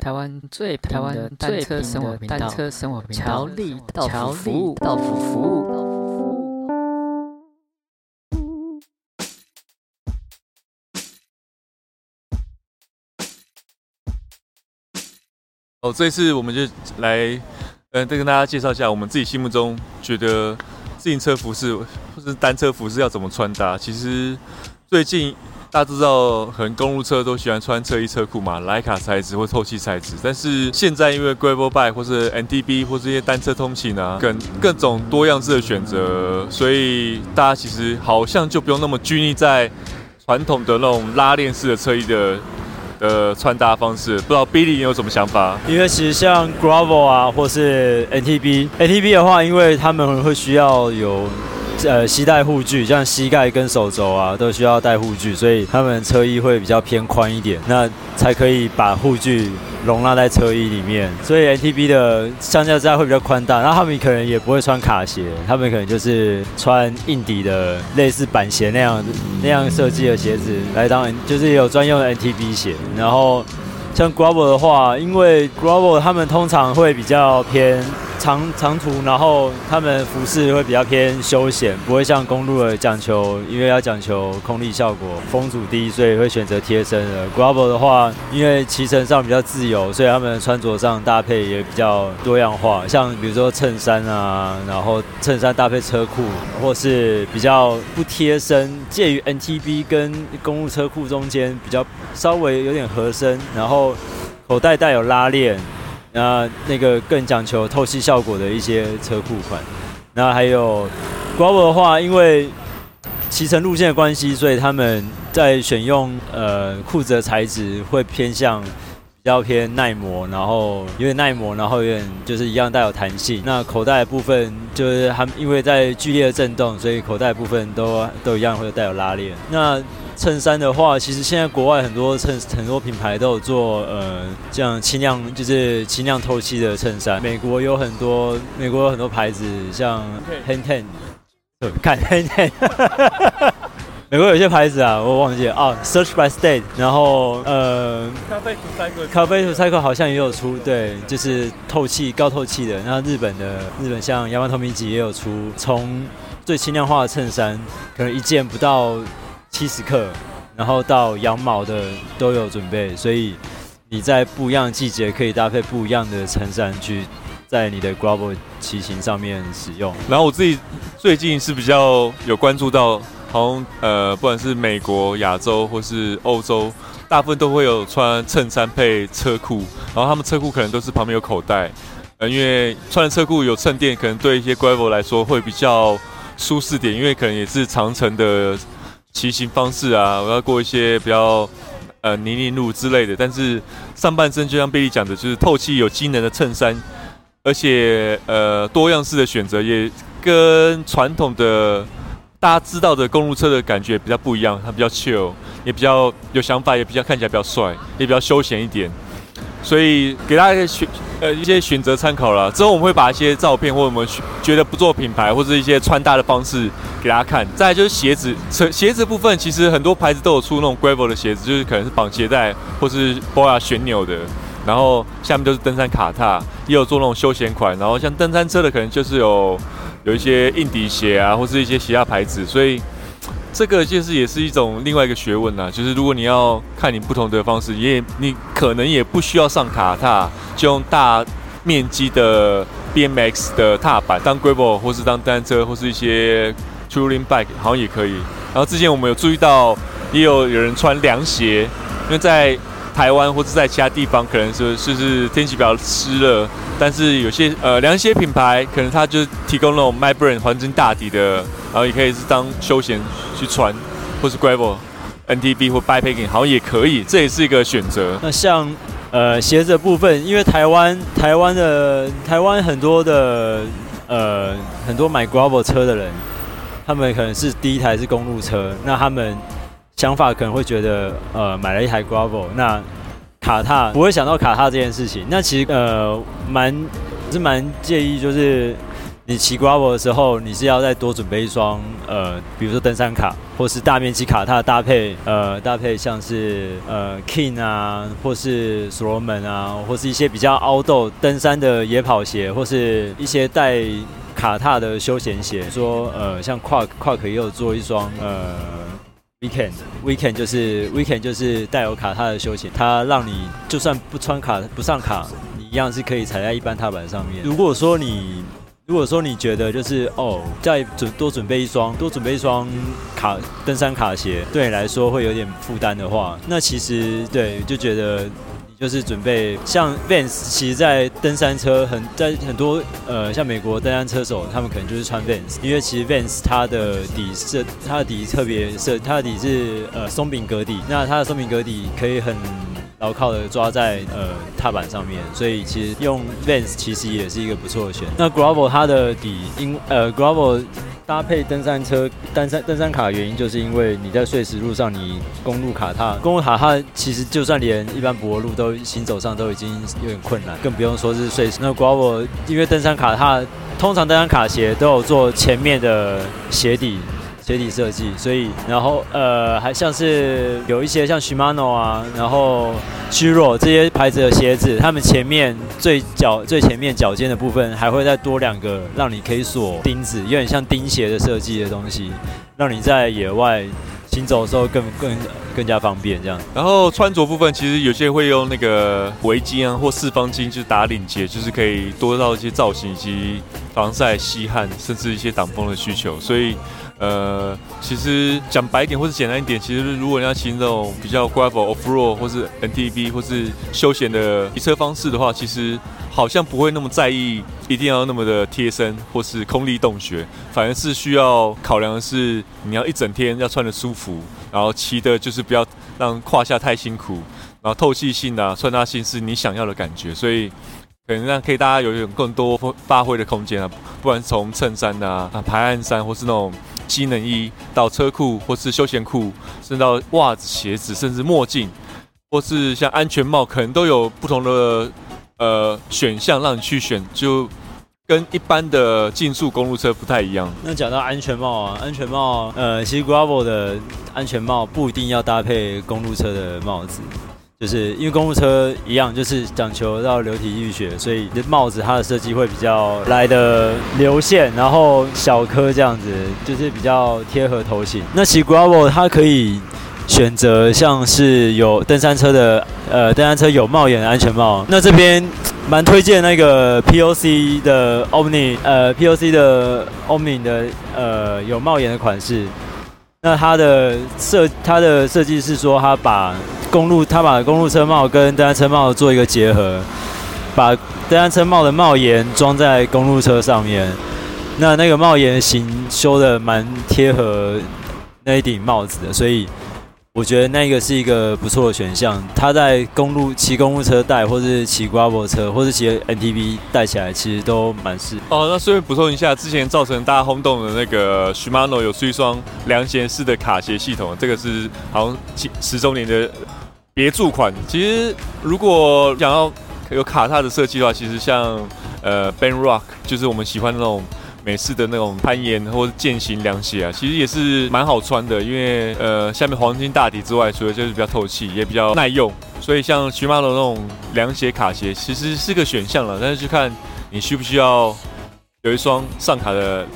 台湾最台湾单车生活单车生活频道，乔力到服务到府服务。哦，这次我们就来，嗯，再跟大家介绍一下我们自己心目中觉得自行车服饰或是单车服饰要怎么穿搭。其实最近大家知道，可能公路车都喜欢穿车衣车裤嘛，莱卡材质或透气材质。但是现在因为 Gravel Bike 或是 MTB 或是一些单车通勤啊，跟各种多样式的选择，所以大家其实好像就不用那么拘泥在传统的那种拉链式的车衣的。的穿搭方式，不知道 Billy 你有什么想法？因为其实像 Gravel 啊，或是 MTB，MTB 的话，因为他们会需要有呃膝带护具，像膝盖跟手肘啊都需要带护具，所以他们车衣会比较偏宽一点，那才可以把护具。容纳在车衣里面，所以 N T B 的上架架会比较宽大。然后他们可能也不会穿卡鞋，他们可能就是穿硬底的类似板鞋那样那样设计的鞋子来当，就是有专用的 N T B 鞋。然后像 Gravel 的话，因为 Gravel 他们通常会比较偏。长长途，然后他们服饰会比较偏休闲，不会像公路的讲求，因为要讲求空力效果，风阻低，所以会选择贴身的。Gravel 的话，因为骑乘上比较自由，所以他们穿着上搭配也比较多样化，像比如说衬衫啊，然后衬衫搭配车裤，或是比较不贴身，介于 NTB 跟公路车裤中间，比较稍微有点合身，然后口袋带有拉链。那那个更讲求透气效果的一些车库款，那还有 g r a v e 的话，因为骑乘路线的关系，所以他们在选用呃裤子的材质会偏向比较偏耐磨，然后有点耐磨，然后有点就是一样带有弹性。那口袋的部分就是他们因为在剧烈的震动，所以口袋部分都都一样会带有拉链。那衬衫的话，其实现在国外很多衬很多品牌都有做，呃，这样轻量就是轻量透气的衬衫。美国有很多，美国有很多牌子，像 Hang Ten，看 Hang Ten，美国有些牌子啊，我忘记了啊，Search by State，然后呃，咖啡土赛克，咖啡土赛克好像也有出，对，就是透气高透气的。然后日本的日本像雅马托米吉也有出，从最轻量化的衬衫，可能一件不到。七十克，然后到羊毛的都有准备，所以你在不一样的季节可以搭配不一样的衬衫去在你的 Gravel 骑行上面使用。然后我自己最近是比较有关注到，好像呃，不管是美国、亚洲或是欧洲，大部分都会有穿衬衫配车裤，然后他们车裤可能都是旁边有口袋，呃，因为穿车裤有衬垫，可能对一些 Gravel 来说会比较舒适点，因为可能也是长程的。骑行方式啊，我要过一些比较呃泥泞路之类的，但是上半身就像贝利讲的，就是透气有机能的衬衫，而且呃多样式的选择也跟传统的大家知道的公路车的感觉比较不一样，它比较 chill，也比较有想法，也比较看起来比较帅，也比较休闲一点。所以给大家一些选呃一些选择参考了。之后我们会把一些照片或我们觉得不做品牌或者一些穿搭的方式给大家看。再来就是鞋子，鞋鞋子部分其实很多牌子都有出那种 gravel 的鞋子，就是可能是绑鞋带或是 Boya 旋钮的。然后下面就是登山卡踏，也有做那种休闲款。然后像登山车的可能就是有有一些硬底鞋啊，或是一些其他牌子。所以。这个就是也是一种另外一个学问呐，就是如果你要看你不同的方式，也你可能也不需要上卡踏，就用大面积的 BMX 的踏板当 Gravel 或是当单车或是一些 Touring Bike 好像也可以。然后之前我们有注意到，也有有人穿凉鞋，因为在台湾或者在其他地方可能是是是天气比较湿热，但是有些呃凉鞋品牌可能它就提供那种 MyBrand 黄金大底的，然后也可以是当休闲去穿，或是 Gravel、MTB 或 Bikepacking 好像也可以，这也是一个选择。那像呃鞋子的部分，因为台湾台湾的台湾很多的呃很多买 Gravel 车的人，他们可能是第一台是公路车，那他们。想法可能会觉得，呃，买了一台 Gravel，那卡踏不会想到卡踏这件事情。那其实呃，蛮是蛮介意，就是你骑 gravel 的时候，你是要再多准备一双呃，比如说登山卡，或是大面积卡踏搭配呃搭配像是呃 King 啊，或是所罗门啊，或是一些比较 outdoor 登山的野跑鞋，或是一些带卡踏的休闲鞋。说呃，像 Quark Quark 也有做一双呃 Weekend Weekend 就是 Weekend 就是带有卡踏的休闲，它让你就算不穿卡不上卡，你一样是可以踩在一般踏板上面。如果说你如果说你觉得就是哦，再准多准备一双，多准备一双卡登山卡鞋，对你来说会有点负担的话，那其实对就觉得就是准备像 Vans，其实，在登山车很在很多呃像美国登山车手，他们可能就是穿 Vans，因为其实 Vans 它的底是它的底特别是它的底是呃松饼格底，那它的松饼格底可以很。牢靠的抓在呃踏板上面，所以其实用 Vans 其实也是一个不错的选择。那 Gravel 它的底因呃 Gravel 搭配登山车登山登山卡的原因，就是因为你在碎石路上，你公路卡踏公路卡踏其实就算连一般柏路都行走上都已经有点困难，更不用说是碎石。那 Gravel 因为登山卡踏通常登山卡鞋都有做前面的鞋底。鞋底设计，所以然后呃还像是有一些像 Shimano 啊，然后 Giro 这些牌子的鞋子，他们前面最脚最前面脚尖的部分还会再多两个，让你可以锁钉子，有点像钉鞋的设计的东西，让你在野外行走的时候更更更加方便这样。然后穿着部分，其实有些会用那个围巾啊或四方巾，就是打领结，就是可以多到一些造型以及防晒、吸汗，甚至一些挡风的需求，所以。呃，其实讲白一点或是简单一点，其实如果你要骑那种比较 gravel off road 或是 MTB 或是休闲的骑车方式的话，其实好像不会那么在意一定要那么的贴身或是空力洞穴，反而是需要考量的是你要一整天要穿得舒服，然后骑的就是不要让胯下太辛苦，然后透气性啊、穿搭性是你想要的感觉，所以可能让可以大家有一种更多发挥的空间啊，不管是从衬衫啊、啊排汗衫或是那种。机能衣到车库，或是休闲裤，甚至到袜子、鞋子，甚至墨镜，或是像安全帽，可能都有不同的呃选项让你去选，就跟一般的竞速公路车不太一样。那讲到安全帽啊，安全帽，呃，其实 Gravel 的安全帽不一定要搭配公路车的帽子。就是因为公路车一样，就是讲求到流体力学，所以帽子它的设计会比较来的流线，然后小颗这样子，就是比较贴合头型。那骑 Gravel 它可以选择像是有登山车的，呃，登山车有帽檐的安全帽。那这边蛮推荐那个 POC 的 Omni，呃，POC 的 Omni 的呃有帽檐的款式。那它的设它的设计是说，它把公路他把公路车帽跟登山车帽做一个结合，把登山车帽的帽檐装在公路车上面。那那个帽檐型修的蛮贴合那一顶帽子的，所以。我觉得那个是一个不错的选项，它在公路骑公路车带，或是骑 gravel 车，或是骑 MTB 带起来，其实都蛮适。哦，那顺便补充一下，之前造成大家轰动的那个 Shimano 有出一双凉鞋式的卡鞋系统，这个是好像十周年的别注款。其实如果想要有卡踏的设计的话，其实像呃 Ben Rock，就是我们喜欢那种。美式的那种攀岩或者健行凉鞋啊，其实也是蛮好穿的，因为呃下面黄金大底之外，除了就是比较透气，也比较耐用，所以像徐马龙那种凉鞋卡鞋其实是个选项了，但是就看你需不需要有一双上卡的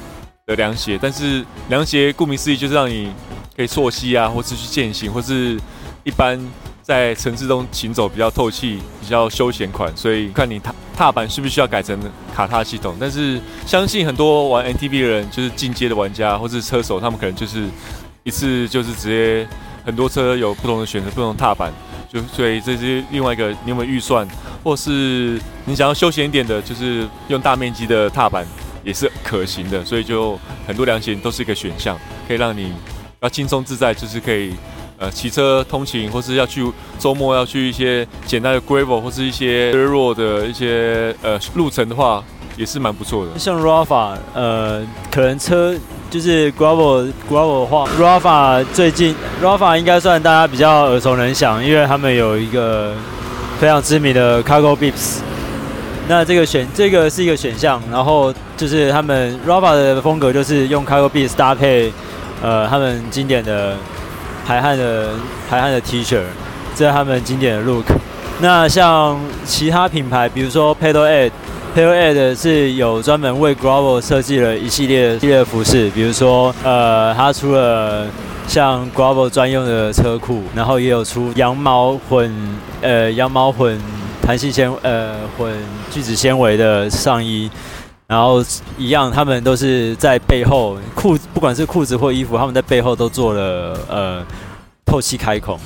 的凉鞋，但是凉鞋顾名思义就是让你可以溯溪啊，或是去健行，或是一般。在城市中行走比较透气，比较休闲款，所以看你踏踏板需不需要改成卡踏系统。但是相信很多玩 MTB 的人，就是进阶的玩家或是车手，他们可能就是一次就是直接很多车有不同的选择，不同踏板。就所以这是另外一个，你有没有预算，或是你想要休闲一点的，就是用大面积的踏板也是可行的。所以就很多凉鞋都是一个选项，可以让你要轻松自在，就是可以。呃，骑车通勤，或是要去周末要去一些简单的 gravel 或是一些弱的一些呃路程的话，也是蛮不错的。像 Rafa，呃，可能车就是 gravel gravel 的话，Rafa 最近 Rafa 应该算大家比较耳熟能详，因为他们有一个非常知名的 Cargo Bips。那这个选这个是一个选项，然后就是他们 Rafa 的风格就是用 Cargo Beats 搭配呃他们经典的排汗的排汗的 T 恤，这是他们经典的 look。那像其他品牌，比如说 Pedal Ed，Pedal Ed 是有专门为 Gravel 设计了一系列系列服饰，比如说呃，它出了像 Gravel 专用的车裤，然后也有出羊毛混呃羊毛混弹性纤呃混聚酯纤维的上衣，然后一样，他们都是在背后裤不管是裤子或衣服，他们在背后都做了呃透气开孔。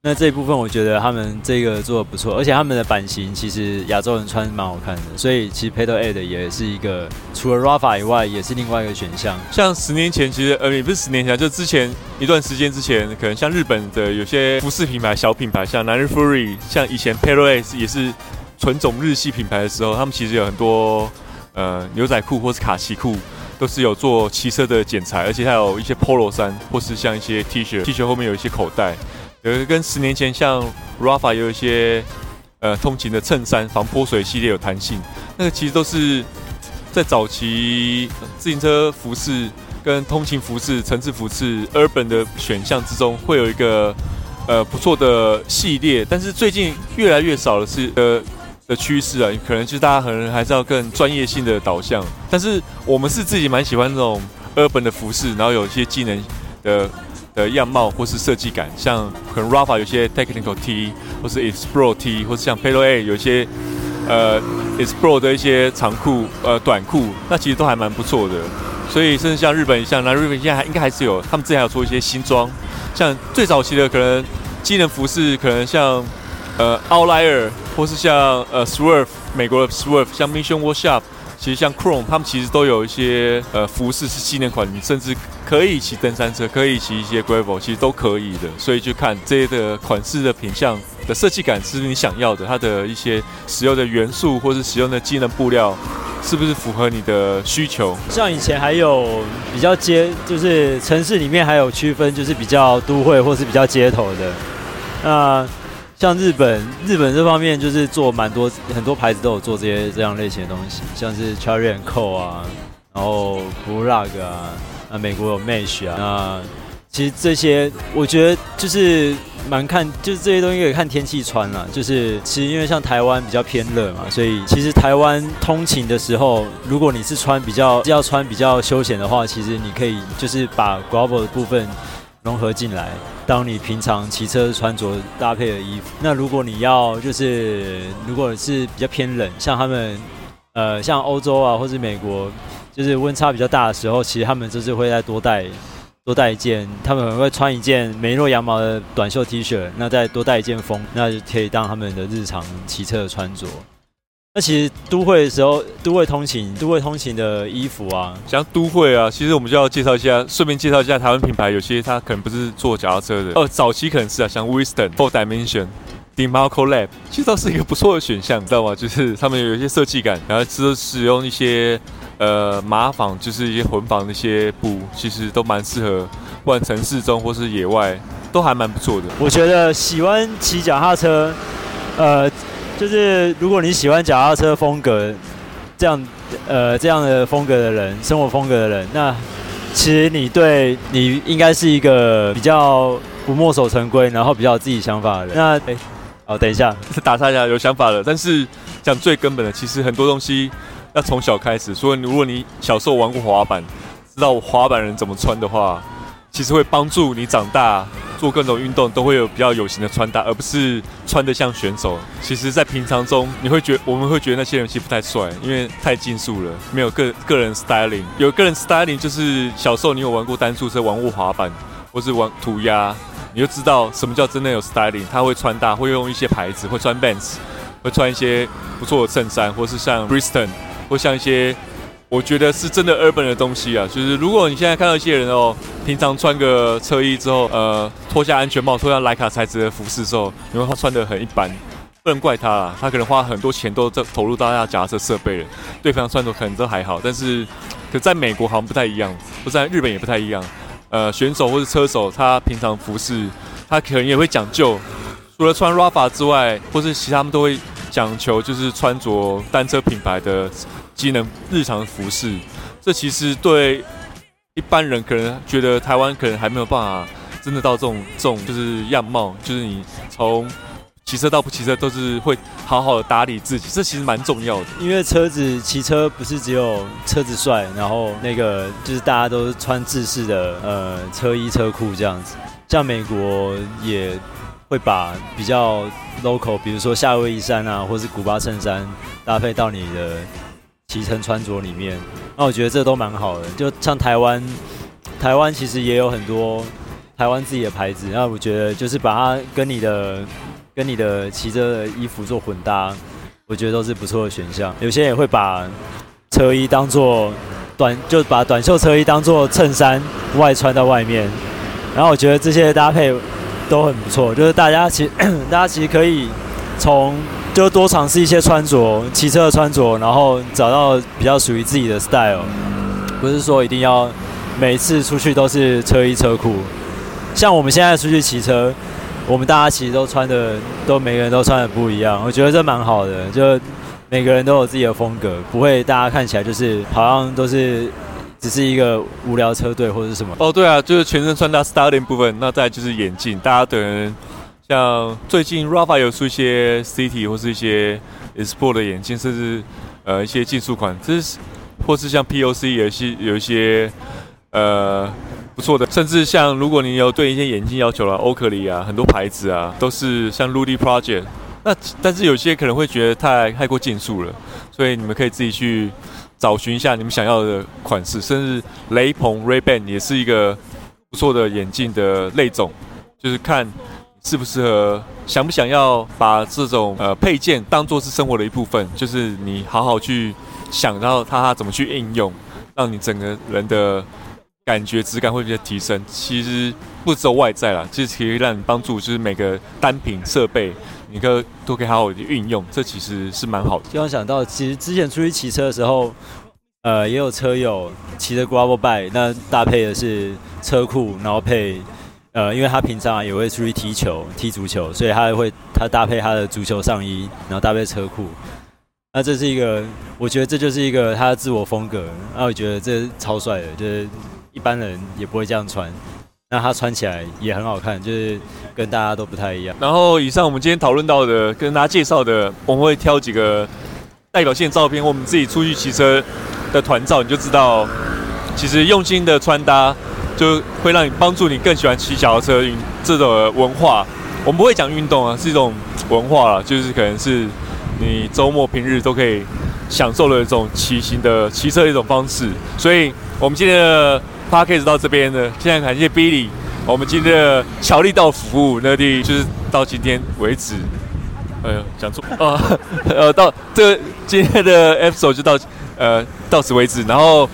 那这一部分我觉得他们这个做的不错，而且他们的版型其实亚洲人穿蛮好看的，所以其实 Pedal Ed 也是一个除了 Rafa 以外，也是另外一个选项。像十年前，其实呃也不是十年前，就之前一段时间之前，可能像日本的有些服饰品牌、小品牌，像南日 Fury，像以前 Pedal Ed 也是纯种日系品牌的时候，他们其实有很多呃牛仔裤或是卡其裤，都是有做骑车的剪裁，而且还有一些 Polo 衫，或是像一些 T 恤，T 恤后面有一些口袋。有一个跟十年前像 Rafa 有一些呃通勤的衬衫，防泼水系列有弹性，那个其实都是在早期自行车服饰跟通勤服饰、城市服饰 Urban 的选项之中会有一个呃不错的系列，但是最近越来越少的是呃的趋势啊，可能就是大家可能还是要更专业性的导向，但是我们是自己蛮喜欢那种 Urban 的服饰，然后有一些机能的。的样貌或是设计感，像可能 Rafa 有些 Technical T，或是 Explore T，或是像 Pedal Ed 有些呃 Explore 的一些长裤呃短裤，那其实都还蛮不错的。所以甚至像日本，像那日本现在还应该还是有，他们之前还有做一些新装，像最早期的可能机能服饰，可能像呃 Outlier，或是像呃 Swerve 美国的 Swerve，像 Mission Workshop。其实像 Chrome，他们其实都有一些呃服饰是纪念款，你甚至可以骑登山车，可以骑一些 Gravel，其实都可以的。所以就看这些的款式的品相的设计感是你想要的，它的一些使用的元素或是使用的机能布料是不是符合你的需求。像以前还有比较街，就是城市里面还有区分，就是比较都会或是比较街头的，那。像日本，日本这方面就是做蛮多，很多牌子都有做这些这样类型的东西，像是 Charlie and Co 啊，然后 Blue Rag 啊，那美国有 Mesh 啊，那其实这些我觉得就是蛮看，就是这些东西可以看天气穿啦。就是其实因为像台湾比较偏热嘛，所以其实台湾通勤的时候，如果你是穿比较要穿比较休闲的话，其实你可以就是把 Gravel 的部分融合进来。当你平常骑车穿着搭配的衣服，那如果你要就是如果是比较偏冷，像他们呃像欧洲啊或是美国，就是温差比较大的时候，其实他们就是会再多带多带一件，他们会穿一件梅洛羊毛的短袖 T 恤，那再多带一件风，那就可以当他们的日常骑车的穿着。那其实都会的时候，都会通勤，都会通勤的衣服啊，像都会啊，其实我们就要介绍一下，顺便介绍一下台湾品牌，有些它可能不是做脚踏车的哦，早期可能是啊，像 Wisdom、Four Dimension、Demarco Lab，其实都是一个不错的选项，你知道吗？就是他们有一些设计感，然后是使用一些呃麻纺，就是一些混纺的一些布，其实都蛮适合，不管城市中或是野外，都还蛮不错的。我觉得喜欢骑脚踏车，呃。就是如果你喜欢脚踏车风格，这样呃这样的风格的人，生活风格的人，那其实你对你应该是一个比较不墨守成规，然后比较有自己想法的人。那哎，好，等一下，打岔一下，有想法了。但是讲最根本的，其实很多东西要从小开始。所以如果你小时候玩过滑板，知道滑板人怎么穿的话，其实会帮助你长大。做各种运动都会有比较有型的穿搭，而不是穿得像选手。其实，在平常中，你会觉我们会觉得那些人其实不太帅，因为太竞速了，没有个个人 styling。有个人 styling 就是小时候你有玩过单速车、玩过滑板，或是玩涂鸦，你就知道什么叫真的有 styling。他会穿搭，会用一些牌子，会穿 Vans，会穿一些不错的衬衫，或是像 Brixton，或像一些。我觉得是真的 urban 的东西啊，就是如果你现在看到一些人哦，平常穿个车衣之后，呃，脱下安全帽，脱下莱卡材质的服饰之后，你会他穿得很一般，不能怪他啦，他可能花很多钱都在投入到他脚踏车设备了，对方穿着可能都还好，但是可在美国好像不太一样，不在日本也不太一样，呃，选手或是车手他平常服饰他可能也会讲究，除了穿 Rafa 之外，或是其他他们都会。讲求就是穿着单车品牌的机能日常服饰，这其实对一般人可能觉得台湾可能还没有办法真的到这种这种就是样貌，就是你从骑车到不骑车都是会好好的打理自己，这其实蛮重要的。因为车子骑车不是只有车子帅，然后那个就是大家都穿制式的呃车衣车裤这样子，像美国也。会把比较 local，比如说夏威夷衫啊，或是古巴衬衫搭配到你的骑乘穿着里面，那我觉得这都蛮好的。就像台湾，台湾其实也有很多台湾自己的牌子，那我觉得就是把它跟你的跟你的骑车的衣服做混搭，我觉得都是不错的选项。有些人也会把车衣当做短，就把短袖车衣当做衬衫外穿到外面，然后我觉得这些搭配。都很不错，就是大家其实 大家其实可以从就多尝试一些穿着，骑车的穿着，然后找到比较属于自己的 style。不是说一定要每次出去都是车衣车裤。像我们现在出去骑车，我们大家其实都穿的都每个人都穿的不一样，我觉得这蛮好的，就每个人都有自己的风格，不会大家看起来就是好像都是。只是一个无聊车队或者是什么？哦，对啊，就是全身穿搭 styling 部分。那再就是眼镜，大家可能像最近 Rafa 有出一些 City 或是一些 Sport 的眼镜，甚至呃一些竞速款，这是或是像 POC 有些有一些呃不错的，甚至像如果你有对一些眼镜要求了，Oakley 啊，很多牌子啊都是像 LUDY Project。那但是有些可能会觉得太太过竞速了，所以你们可以自己去。找寻一下你们想要的款式，甚至雷朋 Ray-Ban 也是一个不错的眼镜的类种，就是看适不适合，想不想要把这种呃配件当做是生活的一部分，就是你好好去想到它，怎么去应用，让你整个人的感觉质感会比较提升。其实不只有外在啦，其实可以让你帮助，就是每个单品设备。你可都可以好好的运用，这其实是蛮好的。突然想到，其实之前出去骑车的时候，呃，也有车友骑着 gravel bike，那搭配的是车库，然后配，呃，因为他平常也会出去踢球、踢足球，所以他会他搭配他的足球上衣，然后搭配车裤。那这是一个，我觉得这就是一个他的自我风格。那我觉得这超帅的，就是一般人也不会这样穿。那他穿起来也很好看，就是跟大家都不太一样。然后以上我们今天讨论到的，跟大家介绍的，我们会挑几个代表性照片，我们自己出去骑车的团照，你就知道，其实用心的穿搭就会让你帮助你更喜欢骑脚踏车这种文化。我们不会讲运动啊，是一种文化啦，就是可能是你周末平日都可以享受的一种骑行的骑车的一种方式。所以，我们今天的。Podcast 到这边呢，现在感谢 Billy，我们今天的乔力道服务那里就是到今天为止。哎呦，讲错啊，呃，到这今天的 episode 就到呃到此为止。然后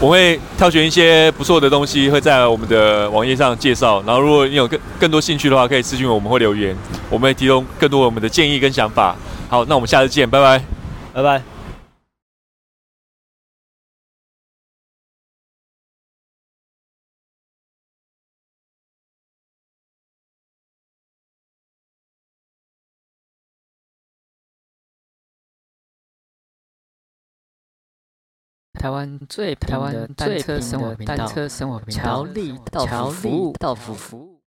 我会挑选一些不错的东西，会在我们的网页上介绍。然后如果你有更更多兴趣的话，可以私信我们会留言，我们会提供更多我们的建议跟想法。好，那我们下次见，拜拜，拜拜。台湾最台湾单车生活频道，乔力道服务。